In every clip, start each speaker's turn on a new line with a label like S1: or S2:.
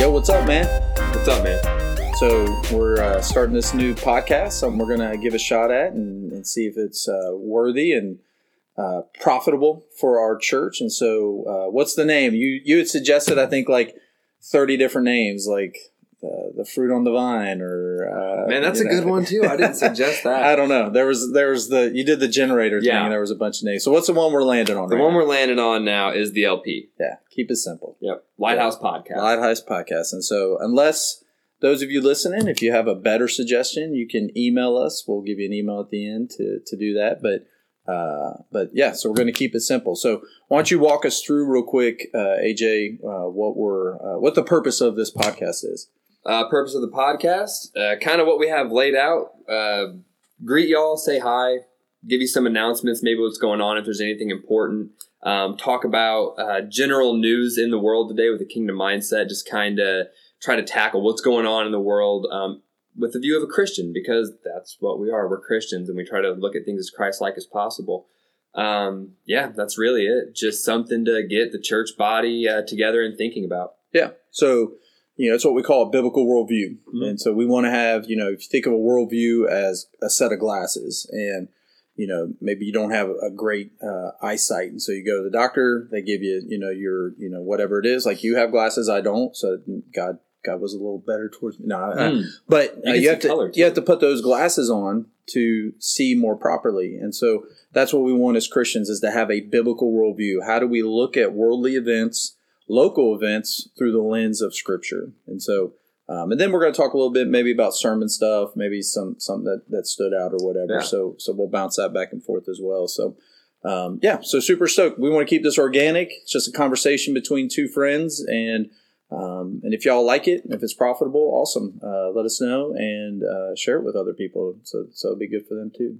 S1: Yo, what's up, man?
S2: What's up, man?
S1: So we're uh, starting this new podcast, something we're gonna give a shot at and, and see if it's uh, worthy and uh, profitable for our church. And so, uh, what's the name? You you had suggested, I think, like thirty different names, like uh, the fruit on the vine, or uh,
S2: Man, that's a
S1: know.
S2: good one too. I didn't suggest that.
S1: I don't know. There was there was the you did the generator thing.
S2: Yeah.
S1: And there was a bunch of names. So what's the one we're landing on?
S2: the
S1: right
S2: one
S1: now?
S2: we're landing on now is the LP.
S1: yeah, keep it simple.
S2: Yep. Lighthouse Podcast.
S1: Lighthouse Podcast. And so, unless those of you listening, if you have a better suggestion, you can email us. We'll give you an email at the end to, to do that. But uh, but yeah, so we're going to keep it simple. So why don't you walk us through real quick, uh, AJ, uh, what we're uh, what the purpose of this podcast is?
S2: Uh, purpose of the podcast, uh, kind of what we have laid out. Uh, greet y'all, say hi, give you some announcements, maybe what's going on if there's anything important. Um, talk about uh, general news in the world today with a kingdom mindset. Just kind of try to tackle what's going on in the world um, with the view of a Christian because that's what we are. We're Christians and we try to look at things as Christ-like as possible. Um, yeah, that's really it. Just something to get the church body uh, together and thinking about.
S1: Yeah. So, you know, it's what we call a biblical worldview.
S2: Mhm.
S1: And so we want to have, you know, if you think of a worldview as a set of glasses and, you know, maybe you don't have a great uh, eyesight. And so you go to the doctor, they give you, you know, your, you know, whatever it is. Like you have glasses, I don't. So God, God was a little better towards me. No, I-
S2: Mm.
S1: but
S2: You
S1: uh, you, have to you have to put those glasses on to see more properly and so that's what we want as christians is to have a biblical worldview how do we look at worldly events local events through the lens of scripture and so um, and then we're going to talk a little bit maybe about sermon stuff maybe some something that, that stood out or whatever
S2: Yeah.
S1: so so we'll bounce that back and forth as well so um, yeah so super stoked we want to keep this organic it's just a conversation between two friends and um, and if y'all like it, if it's profitable, awesome. Uh, let us know and uh, share it with other people. So, so it'll be good for them too.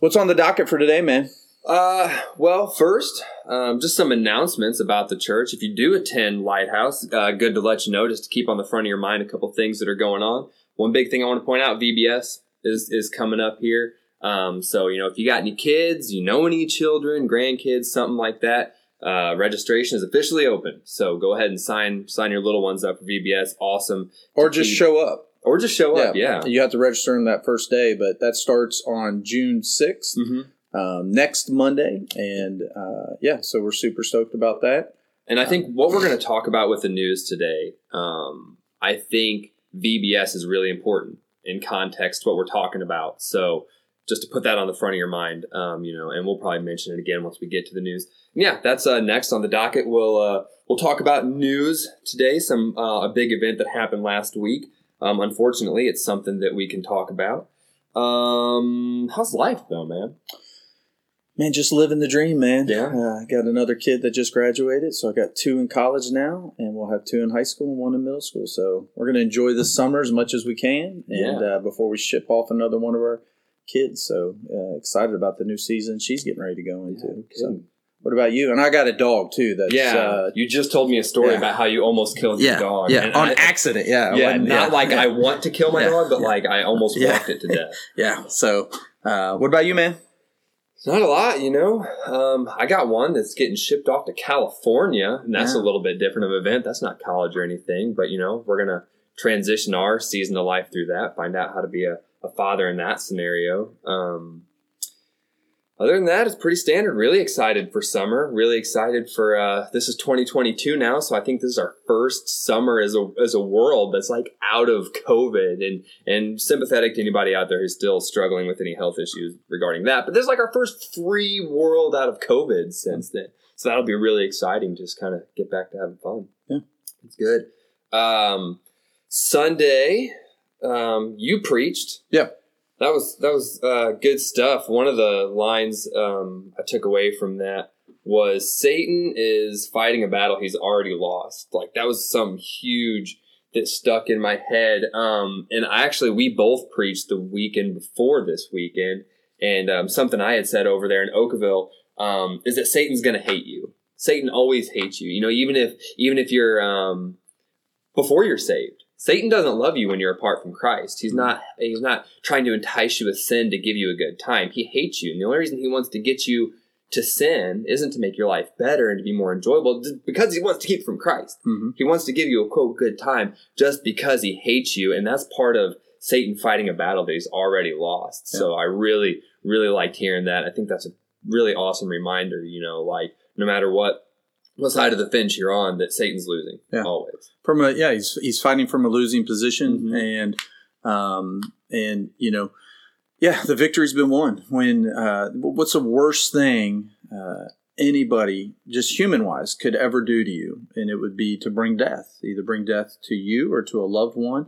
S1: What's on the docket for today, man?
S2: Uh, well, first, um, just some announcements about the church. If you do attend Lighthouse, uh, good to let you know, just to keep on the front of your mind a couple things that are going on. One big thing I want to point out: VBS is is coming up here. Um, so you know, if you got any kids, you know any children, grandkids, something like that, uh, registration is officially open. So go ahead and sign sign your little ones up for VBS. Awesome,
S1: Or just show up.
S2: or just show up. Yeah.
S1: You have to register them that first day, but that starts on June 6th,
S2: hmm
S1: um, next Monday. And uh, yeah, so we're super stoked about that.
S2: And I think what we're going to talk about with the news today, um, I think VBS is really important in context to what we're talking about. So just to put that on the front of your mind, um, you know, and we'll probably mention it again once we get to the news. Yeah, that's uh, next on the docket. We'll uh, we'll talk about news today. Some uh, a big event that happened last week. Um, unfortunately, it's something that we can talk about. Um, how's life though, man?
S1: Man, just living the dream, man.
S2: Yeah.
S1: Uh, I got another kid that just graduated, so I got two in college now, and we'll have two in high school and one in middle school. So we're going to enjoy this summer as much as we can, and
S2: Yeah.
S1: uh, before we ship off another one of our kids. So uh, excited about the new season she's getting ready to go into. so, what about you? And I got a dog too. That's
S2: Yeah,
S1: uh,
S2: you just told me a story
S1: yeah.
S2: about how you almost killed your dog.
S1: yeah,
S2: and
S1: on
S2: I-
S1: accident. Yeah,
S2: Yeah, not like
S1: yeah.
S2: I want to kill my
S1: Yeah,
S2: dog, but
S1: yeah.
S2: like I almost
S1: Yeah.
S2: walked it to death.
S1: yeah. So, uh, what about you, man?
S2: Not a lot, you know. Um, I got one that's getting shipped off to California, and that's
S1: Yeah.
S2: a little bit different of an event. That's not college or anything, but you know, we're gonna transition our season of life through that, find out how to be a, a father in that scenario. Um, other than that, it's pretty standard. Really excited for summer. Really excited for uh, this is 2022 now, so I think this is our first summer as a as a world that's like out of COVID, and and sympathetic to anybody out there who's still struggling with any health issues regarding that. But this is like our first free world out of COVID since then, so that'll be really exciting. Just kind of get back to having fun.
S1: Yeah.
S2: it's good. Um, Sunday, um, you preached.
S1: Yeah.
S2: That was that was uh, good stuff. One of the lines um, I took away from that was Satan is fighting a battle he's already lost. Like that was some huge that stuck in my head. Um, and I actually we both preached the weekend before this weekend, and um, something I had said over there in Oakville um, is that Satan's going to hate you. Satan always hates you. You know, even if even if you're um, before you're saved. Satan doesn't love you when you're apart from Christ. He's not he's not trying to entice you with sin to give you a good time. He hates you. And the only reason he wants to get you to sin isn't to make your life better and to be more enjoyable because he wants to keep from Christ.
S1: Mhm.
S2: He wants to give you a quote good time just because he hates you. And that's part of Satan fighting a battle that he's already lost. So I really, really liked hearing that. I think that's a really awesome reminder, you know, like no matter what what side of the fence you're on, that Satan's losing.
S1: Yeah.
S2: Always.
S1: from a yeah he's he's fighting from a losing position
S2: Mhm.
S1: and um and you know yeah the victory's been won when uh what's the worst thing uh anybody just human wise could ever do to you and it would be to bring death either bring death to you or to a loved one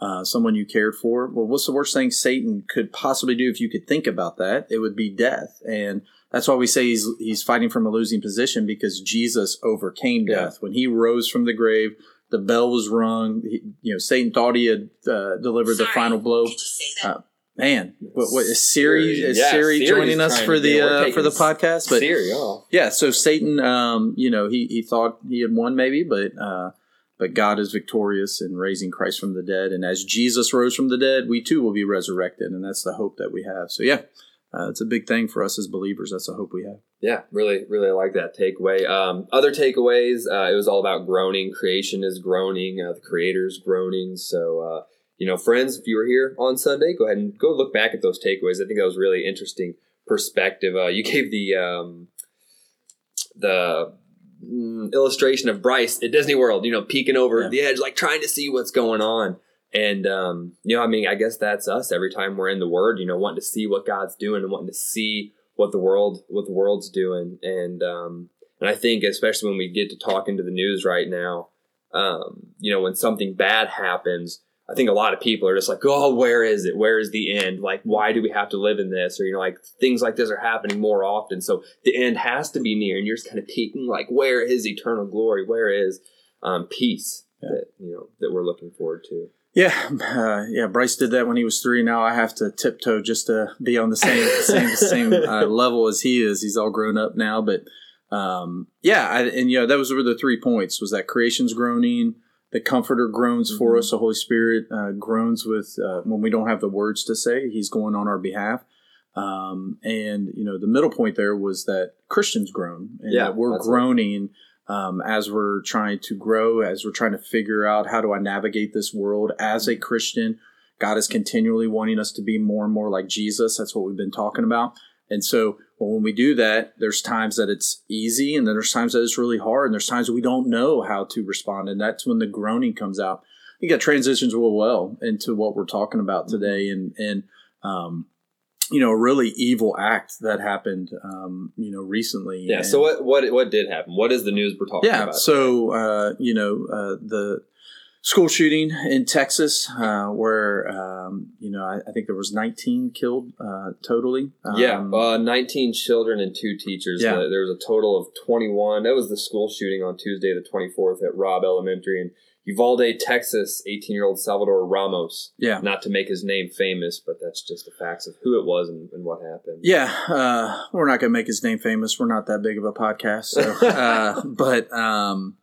S1: uh, someone you cared for well what's the worst thing satan could possibly do if you could think about that it would be death and that's why we say he's he's fighting from a losing position because jesus overcame
S2: Yeah.
S1: death when he rose from the grave the bell was rung. He, you know, Satan thought he had uh, delivered the final blow.
S3: Did you say that?
S1: Uh, Man, what, what is Siri?
S2: Siri.
S1: Is
S2: Yeah,
S1: Siri
S2: Siri's
S1: joining us for the uh, for the podcast? But
S2: Siri, oh.
S1: yeah, so Satan, um, you know, he, he thought he had won maybe, but uh, but God is victorious in raising Christ from the dead, and as Jesus rose from the dead, we too will be resurrected, and that's the hope that we have. So yeah, uh, it's a big thing for us as believers. That's a hope we have.
S2: Yeah, really, really like that takeaway. Um, other takeaways, uh, it was all about groaning. Creation is groaning. Uh, the Creator's groaning. So, uh, you know, friends, if you were here on Sunday, go ahead and go look back at those takeaways. I think that was really interesting perspective. Uh, you gave the um, the mm, illustration of Bryce at Disney World. You know, peeking over
S1: Yeah.
S2: the edge, like trying to see what's going on. And um, you know, I mean, I guess that's us every time we're in the Word. You know, wanting to see what God's doing and wanting to see what the world what the world's doing. And um, and I think especially when we get to talking to the news right now, um, you know, when something bad happens, I think a lot of people are just like, oh, where is it? Where is the end? Like, why do we have to live in this? Or you know, like things like this are happening more often, so the end has to be near. And you're just kind of peeking, like, where is eternal glory? Where is um, peace
S1: Yeah.
S2: that you know that we're looking forward to?
S1: Yeah, uh, yeah. Bryce did that when he was three. Now I have to tiptoe just to be on the same same same uh, level as he is. He's all grown up now, but um, yeah. I, and you know, that was were the three points: was that creation's groaning, the Comforter groans for
S2: Mhm.
S1: us, the Holy Spirit uh, groans with uh, when we don't have the words to say. He's going on our behalf. Um, and you know, the middle point there was that Christians groan, and
S2: Yeah,
S1: that we're
S2: groaning. it.
S1: Um, as we're trying to grow, as we're trying to figure out how do I navigate this world as a Christian. God is continually wanting us to be more and more like Jesus. That's what we've been talking about. And so well, when we do that, there's times that it's easy, and then there's times that it's really hard, and there's times we don't know how to respond, and that's when the groaning comes out. I think that transitions real well into what we're talking about today, and and um, you know, a really evil act that happened, um, you know, recently.
S2: Yeah.
S1: And-
S2: So what what what did happen? What is the news we're talking
S1: yeah.
S2: about? Yeah.
S1: So uh, you know uh, the school shooting in Texas, uh, where um, you know I, I think there was 19 killed uh, totally.
S2: yeah,
S1: Um,
S2: uh, 19 children and two teachers.
S1: Yeah.
S2: Uh, there was a total of 21. That was the school shooting on Tuesday, the 24th, at Robb Elementary in Uvalde, Texas. 18 year old Salvador Ramos.
S1: yeah.
S2: Not to make his name famous, but that's just the facts of who it was and, and what happened.
S1: Yeah, uh, we're not going to make his name famous. We're not that big of a podcast. So, uh, but um,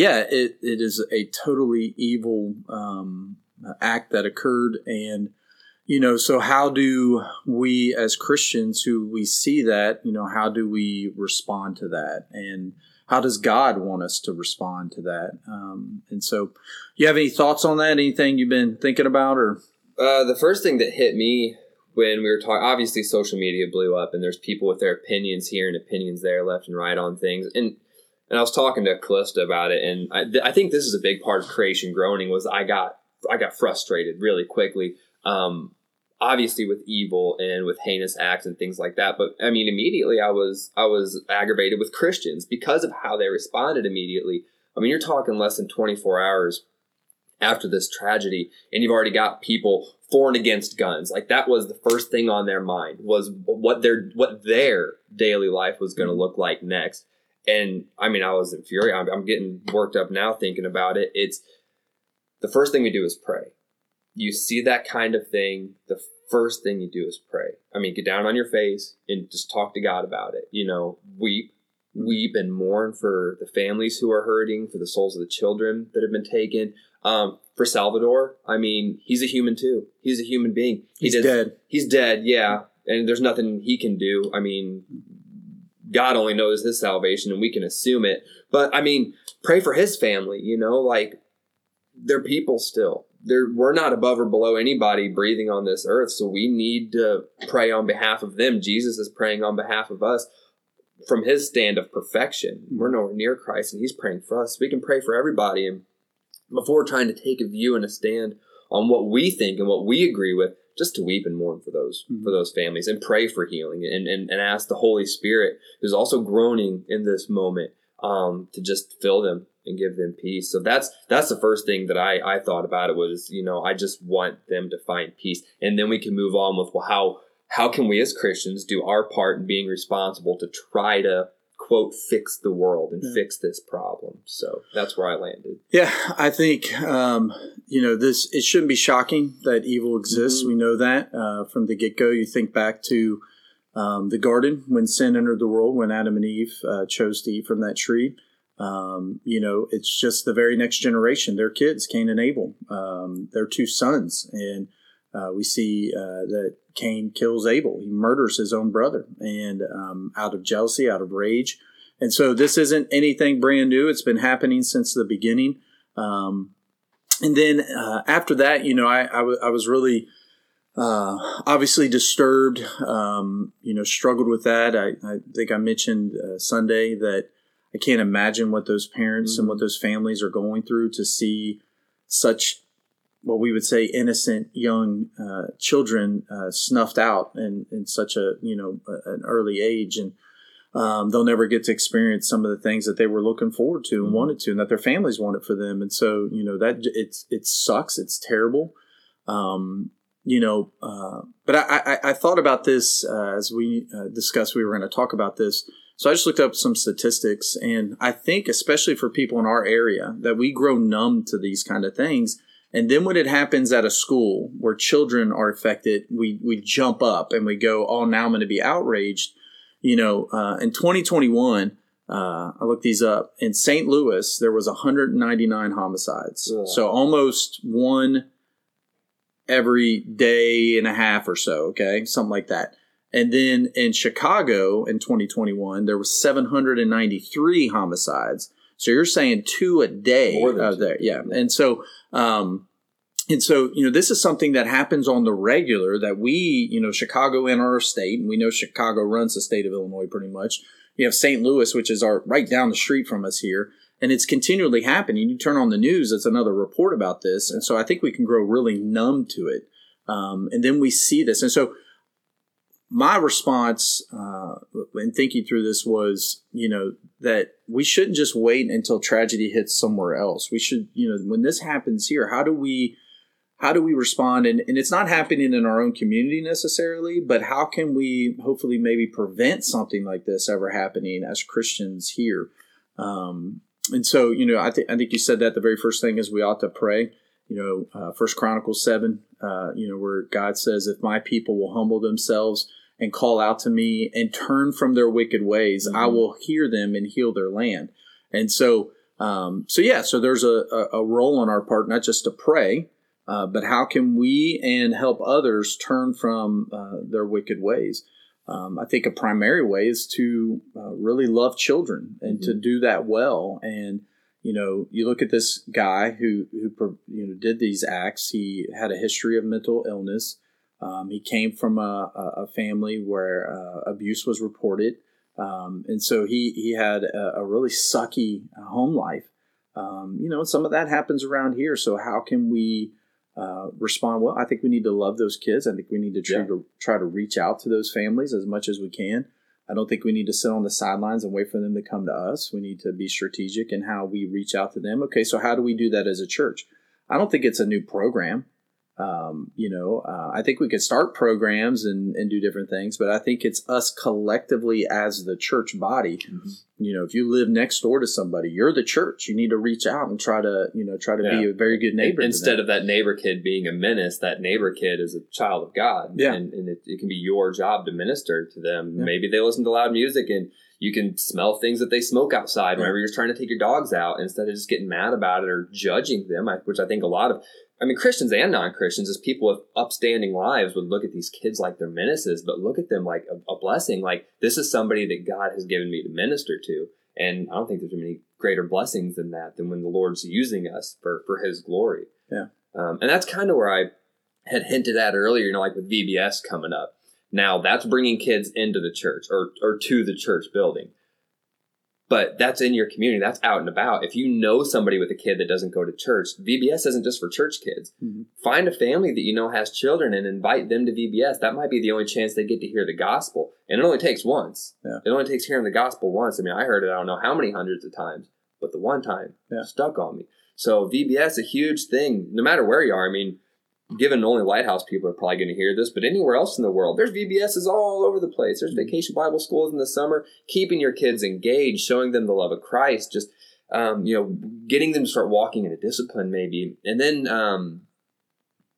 S1: yeah, it, it is a totally evil um, act that occurred. And, you know, so how do we as Christians who we see that, you know, how do we respond to that? And how does God want us to respond to that? Um, and so, you have any thoughts on that? Anything you've been thinking about or?
S2: Uh, the first thing that hit me when we were talking, obviously, social media blew up, and there's people with their opinions here and opinions there, left and right on things. And and I was talking to Callista about it, and I, th- I think this is a big part of creation groaning. Was I got I got frustrated really quickly. Um, obviously with evil and with heinous acts and things like that. But I mean, immediately I was I was aggravated with Christians because of how they responded immediately. I mean, you're talking less than 24 hours after this tragedy and you've already got people for and against guns like that was the first thing on their mind was what their what their daily life was going to look like next and i mean i was infuriated I'm, I'm getting worked up now thinking about it it's the first thing we do is pray you see that kind of thing the first thing you do is pray i mean get down on your face and just talk to god about it you know weep weep and mourn for the families who are hurting for the souls of the children that have been taken um, for Salvador, I mean, he's a human too. He's a human being. He
S1: He's
S2: does-
S1: dead.
S2: He's dead, yeah, and there's nothing he can do. I mean, God only knows his salvation and we can assume it. But I mean, pray for his family, you know, like they're people still. They're, we're not above or below anybody breathing on this earth, so we need to pray on behalf of them. Jesus is praying on behalf of us from his stand of perfection. We're nowhere near Christ, and he's praying for us. We can pray for everybody. And before trying to take a view and a stand on what we think and what we agree with, just to weep and mourn for those mm-hmm. for those families and pray for healing and, and, and ask the Holy Spirit, who's also groaning in this moment, um, to just fill them and give them peace. So that's that's the first thing that I, I thought about it was, you know, I just want them to find peace. And then we can move on with well how how can we as Christians do our part in being responsible to try to quote fix the world and yeah. fix this problem. So that's where i landed.
S1: Yeah i think um, you know this it shouldn't be shocking that evil exists. Mm-hmm. we know that uh, from the get-go. You think back to um, the garden when sin entered the world when adam and eve uh, chose to eat from that tree. Um, you know it's just the very next generation. Their kids cain and abel. Um, their two sons and uh, we see uh, that Cain kills Abel. He murders his own brother, and um, out of jealousy, out of rage. And so this isn't anything brand new. It's been happening since the beginning. Um, and then uh, after that, you know, I, I, w- I was really uh, obviously disturbed. Um, you know, struggled with that. I, I think I mentioned uh, Sunday that I can't imagine what those parents mm-hmm. and what mm-hmm. those families are going through to see such what we would say innocent young uh, children uh, snuffed out in, in such a you know an early age. And um, they'll never get to experience some of the things that they were looking forward to and mm-hmm. wanted to and that their families wanted for them. And so you know that it's it sucks. It's terrible. Um, you know uh, but I, I, I, thought about this uh, as we uh, discussed we were going to talk about this. So I just looked up some statistics and I think especially for people in our area that we grow numb to these kind of things and then when it happens at a school where children are affected, we, we jump up and we go, oh, now I'm going to be outraged. You know, uh, in 2021, uh, I looked these up. In St. Louis, there was 199 homicides. Ugh. So almost one every day and a half or so, okay? Something like that. And then in Chicago in 2021, there was 793 homicides. So you're saying two a day than there. Yeah. And so um, and so, you know, this is something that happens on the regular that we, you know, Chicago in our state, and we know Chicago runs the state of Illinois pretty much. You have St. Louis, which is our right down the street from us here, and it's continually happening. You turn on the news, it's another report about this, and so I think we can grow really numb to it. Um, and then we see this, and so my response uh, in thinking through this was, you know, that we shouldn't just wait until tragedy hits somewhere else. We should, you know, when this happens here, how do we, how do we respond? And, and it's not happening in our own community necessarily, but how can we hopefully maybe prevent something like this ever happening as Christians here? Um, and so, you know, I think I think you said that the very first thing is we ought to pray. You know, uh, First Chronicles seven, uh, you know, where God says, "If my people will humble themselves." And call out to me and turn from their wicked ways, mm-hmm. I will hear them and heal their land. And so, um, so yeah, so there's a, a, role on our part, not just to pray, uh, but how can we and help others turn from uh, their wicked ways? Um, I think a primary way is to uh, really love children and mm-hmm. to do that well. And you know, you look at this guy who who you know did these acts. He had a history of mental illness. Um, he came from a, a family where uh, abuse was reported, um, and so he he had a, a really sucky uh, home life. Um, you know, some of that happens around here. So how can we uh, respond? Well, I think we need to love those kids. I think we need to try, yeah. to try to reach out to those families as much as we can. I don't think we need to sit on the sidelines and wait for them to come to us. We need to be strategic in how we reach out to them. Okay, so how do we do that as a church? I don't think it's a new program. Um, you know, uh, I think we could start programs and, and do different things, but I think it's us collectively as the church body. Mm-hmm. You know, if you live next door to somebody, you're the church. You need to reach out and try to, you know, try to yeah. be a very good neighbor.
S2: Instead of that neighbor kid being a menace, that neighbor kid is a child of God.
S1: Yeah.
S2: And, and it, it, can be your job to minister to them. Yeah. Maybe they listen to loud music and you can smell things that they smoke outside whenever you're trying to take your dogs out instead of just getting mad about it or judging them, which I think a lot of I mean, Christians and non Christians, as people with upstanding lives, would look at these kids like they're menaces, but look at them like a, a, blessing. Like, this is somebody that God has given me to minister to. And I don't think there's many greater blessings than that, than when the Lord's using us for, for His glory.
S1: Yeah.
S2: Um, and that's kind of where I had hinted at earlier, you know, like with VBS coming up. Now, that's bringing kids into the church or, or to the church building but that's in your community. That's out and about. If you know somebody with a kid that doesn't go to church, VBS isn't just for church kids. Mm-hmm. Find a family that you know has children and invite them to VBS. That might be the only chance they get to hear the gospel. And it only takes once.
S1: Yeah.
S2: It only takes hearing the gospel once. I mean, I heard it, I don't know how many hundreds of times, but the one time
S1: yeah.
S2: stuck on me. So VBS a huge thing, no matter where you are. I mean, given only Lighthouse people are probably going to hear this, but anywhere else in the world, there's VBSs all over the place. There's mm-hmm. vacation Bible schools in the summer, keeping your kids engaged, showing them the love of Christ, just um, you know, getting them to start walking in a discipline, maybe, and then um,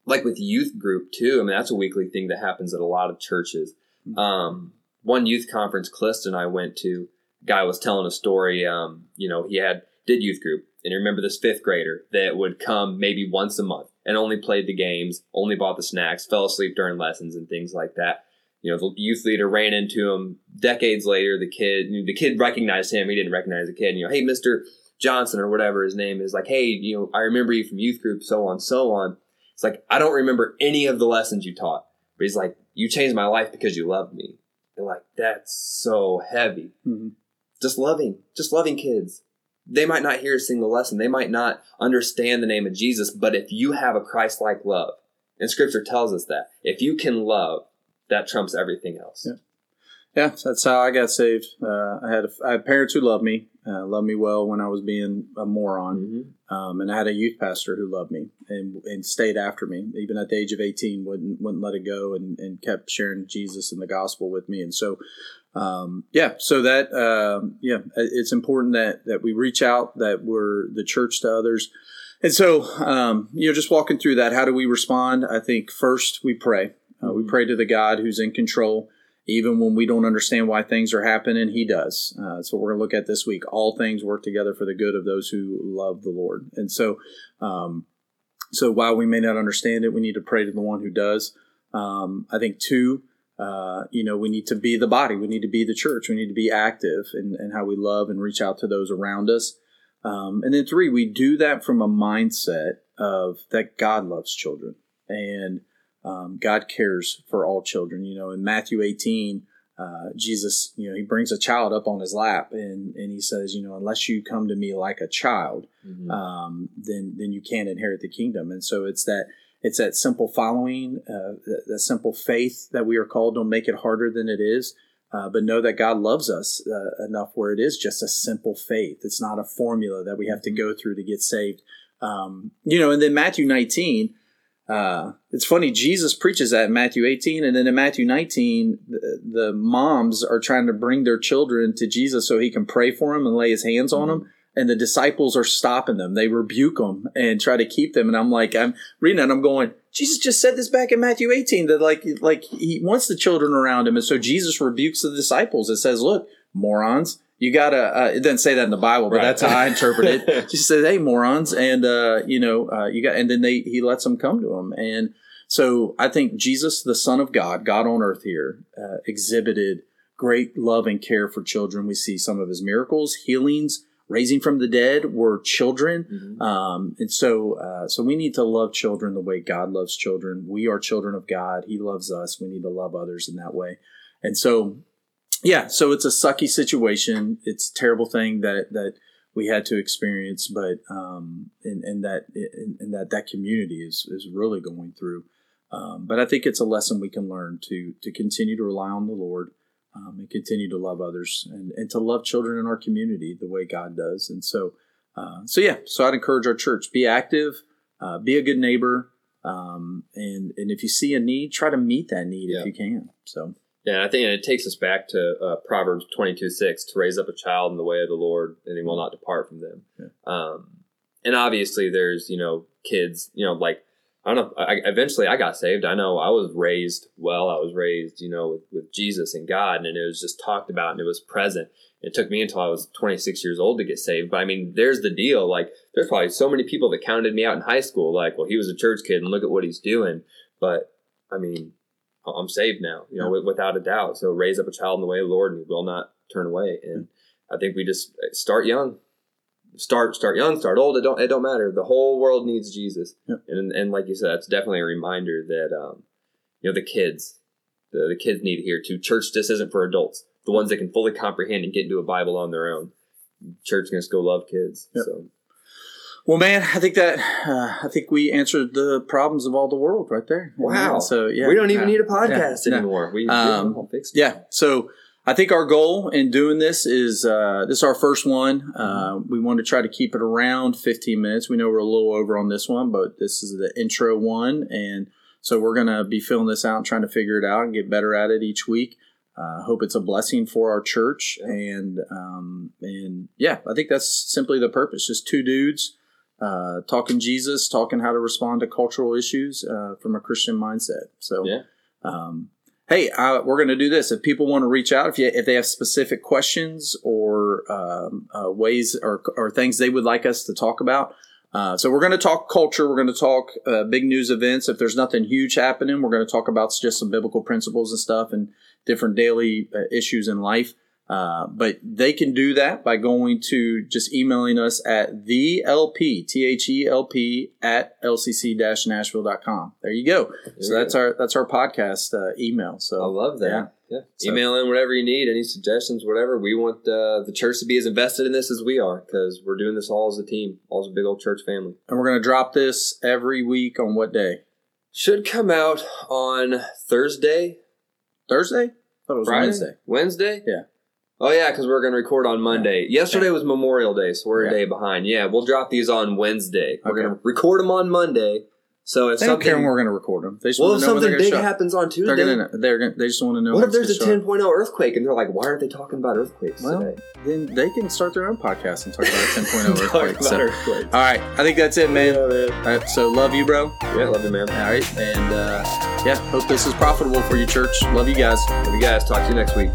S2: like with youth group too. I mean, that's a weekly thing that happens at a lot of churches. Mm-hmm. Um, one youth conference Callista and I went to, guy was telling a story. Um, you know, he had did youth group, and remember this fifth grader that would come maybe once a month and only played the games, only bought the snacks, fell asleep during lessons and things like that. You know, the youth leader ran into him. Decades later, the kid, the kid recognized him. He didn't recognize the kid. You know, hey, Mister Johnson or whatever his name is, like, hey, you know, I remember you from youth group, so on, so on. It's like I don't remember any of the lessons you taught, but he's like, you changed my life because you loved me. And like that's so heavy.
S1: Mm-hmm.
S2: Just loving, just loving kids they might not hear a single lesson. They might not understand the name of Jesus, but if you have a Christ like love, and scripture tells us that, if you can love, that trumps everything else.
S1: Yeah. Yeah, that's how I got saved. Uh, I had a, I had parents who loved me, uh, loved me well when I was being a moron,
S2: mm-hmm.
S1: um, and I had a youth pastor who loved me and and stayed after me, even at the age of eighteen, wouldn't wouldn't let it go, and, and kept sharing Jesus and the gospel with me. And so, um, yeah, so that um, yeah, it's important that that we reach out, that we're the church to others, and so um, you know, just walking through that, how do we respond? I think first we pray. Uh, we mm-hmm. pray to the God who's in control, even when we don't understand why things are happening. He does. Uh, that's what we're going to look at this week. All things work together for the good of those who love the Lord, and so. Um, so while we may not understand it, we need to pray to the one who does. Um, I think two, uh, you know, we need to be the body. We need to be the church. We need to be active in, in how we love and reach out to those around us. Um, and then three, we do that from a mindset of that God loves children and um, God cares for all children. You know, in Matthew 18, uh, Jesus, you know, he brings a child up on his lap and, and he says, you know, unless you come to me like a child,
S2: mm-hmm.
S1: um, then then you can't inherit the kingdom. And so it's that it's that simple following, uh, that, that, simple faith that we are called. Don't make it harder than it is, uh, but know that God loves us uh, enough where it is just a simple faith. It's not a formula that we have to go through to get saved. Um, you know, and then Matthew 19, uh, it's funny, Jesus preaches that in Matthew 18, and then in Matthew 19, the, the, moms are trying to bring their children to Jesus so he can pray for them and lay his hands on them and the disciples are stopping them. They rebuke them and try to keep them. And I'm like, I'm reading it. I'm going, Jesus just said this back in Matthew 18 that like, like he wants the children around him. And so Jesus rebukes the disciples. and says, look, morons, you gotta, uh, it doesn't say that in the Bible, but right. that's how I interpret it. He says, Hey, morons. And, uh, you know, uh, you got, and then they, he lets them come to him. And so I think Jesus, the son of God, God on earth here, uh, exhibited great love and care for children. We see some of his miracles, healings, raising from the dead were children,
S2: mm-hmm.
S1: um, and so uh, so we need to love children the way God loves children. We are children of God. He loves us. We need to love others in that way, and so yeah, so it's a sucky situation. It's a terrible thing that that we had to experience, but um, and, and that and that that community is is really going through. Um, but I think it's a lesson we can learn to to continue to rely on the Lord um, and continue to love others and, and to love children in our community the way God does. And so, uh, so yeah, so I'd encourage our church be active, uh, be a good neighbor, um, and and if you see a need, try to meet that need yeah. if you can. So.
S2: Yeah, I think it takes us back to uh, Proverbs twenty two six to raise up a child in the way of the Lord, and he will not depart from them.
S1: Yeah.
S2: Um, and obviously, there's you know kids, you know like I don't know. I, eventually, I got saved. I know I was raised well. I was raised, you know, with, with Jesus and God, and it was just talked about and it was present. It took me until I was 26 years old to get saved. But I mean, there's the deal. Like, there's probably so many people that counted me out in high school. Like, well, he was a church kid, and look at what he's doing. But I mean, I'm saved now, you know, without a doubt. So raise up a child in the way of the Lord, and he will not turn away. And I think we just uh, start young start start young, start old. It don't it don't matter. The whole world needs Jesus,
S1: yep.
S2: and and like you said, that's definitely a reminder that um, you know the kids, the, the kids need to hear too. Church just isn't for adults. The ones that can fully comprehend and get into a Bible on their own. Church can just go love kids. Yep. So.
S1: Well, man, I think that uh, I think we answered the problems of all the world right there.
S2: Wow!
S1: So yeah,
S2: we don't even need a podcast yeah, anymore. We,
S1: um, yeah. So I think our goal in doing this is uh, this is our first one. Uh, we want to try to keep it around 15 minutes. We know we're a little over on this one, but this is the intro one, and so we're gonna be filling this out and trying to figure it out and get better at it each week. Uh, hope it's a blessing for our church, and um, and yeah, I think that's simply the purpose. Just two dudes uh, talking Jesus, talking how to respond to cultural issues uh, from a Christian mindset. So
S2: yeah.
S1: Um, hey, we're going to do this. If people want to reach out, if you, if they have specific questions or um, uh, ways or, or things they would like us to talk about, uh, so we're going to talk culture. We're going to talk uh, big news events. If there's nothing huge happening, we're going to talk about just some biblical principles and stuff and different daily uh, issues in life. Uh, but they can do that by going to just emailing us at the LP, T H E L P at LCC Nashville.com. There you go. There so that's go. our, that's our podcast uh, email. So
S2: I love that.
S1: Yeah.
S2: yeah. So, Email in whatever you need, any suggestions, whatever. We want uh, the church to be as invested in this as we are because we're doing this all as a team, all as a big old church family.
S1: And we're going to drop this every week on what day?
S2: Should come out on Thursday.
S1: Thursday? I thought it was
S2: Friday?
S1: Wednesday.
S2: Wednesday?
S1: Yeah.
S2: Oh yeah, because we're going to record on Monday. Yesterday was Memorial Day, so we're a day behind. Yeah, we'll drop these on Wednesday. We're
S1: Okay.
S2: going to record them on Monday. So if
S1: They don't
S2: something,
S1: care when we're going to record them. They just
S2: well,
S1: want
S2: if
S1: to know when
S2: something
S1: they're
S2: big
S1: going to show.
S2: happens on Tuesday,
S1: They're going to. They're going. They just want to know.
S2: what
S1: when
S2: if there's a
S1: it's gonna
S2: 10.0 earthquake and they're like, why aren't they talking about earthquakes
S1: Well,
S2: today?
S1: Then they can start their own podcast and talk about a 10.0
S2: Talk
S1: earthquake.
S2: about
S1: So,
S2: earthquakes.
S1: all right, I think that's it, man.
S2: Yeah, man.
S1: All right, so love you, bro.
S2: Yeah, love you, man.
S1: All right, and uh, yeah, hope this is profitable for you, church. Love you guys.
S2: Love you guys. Talk to you next week.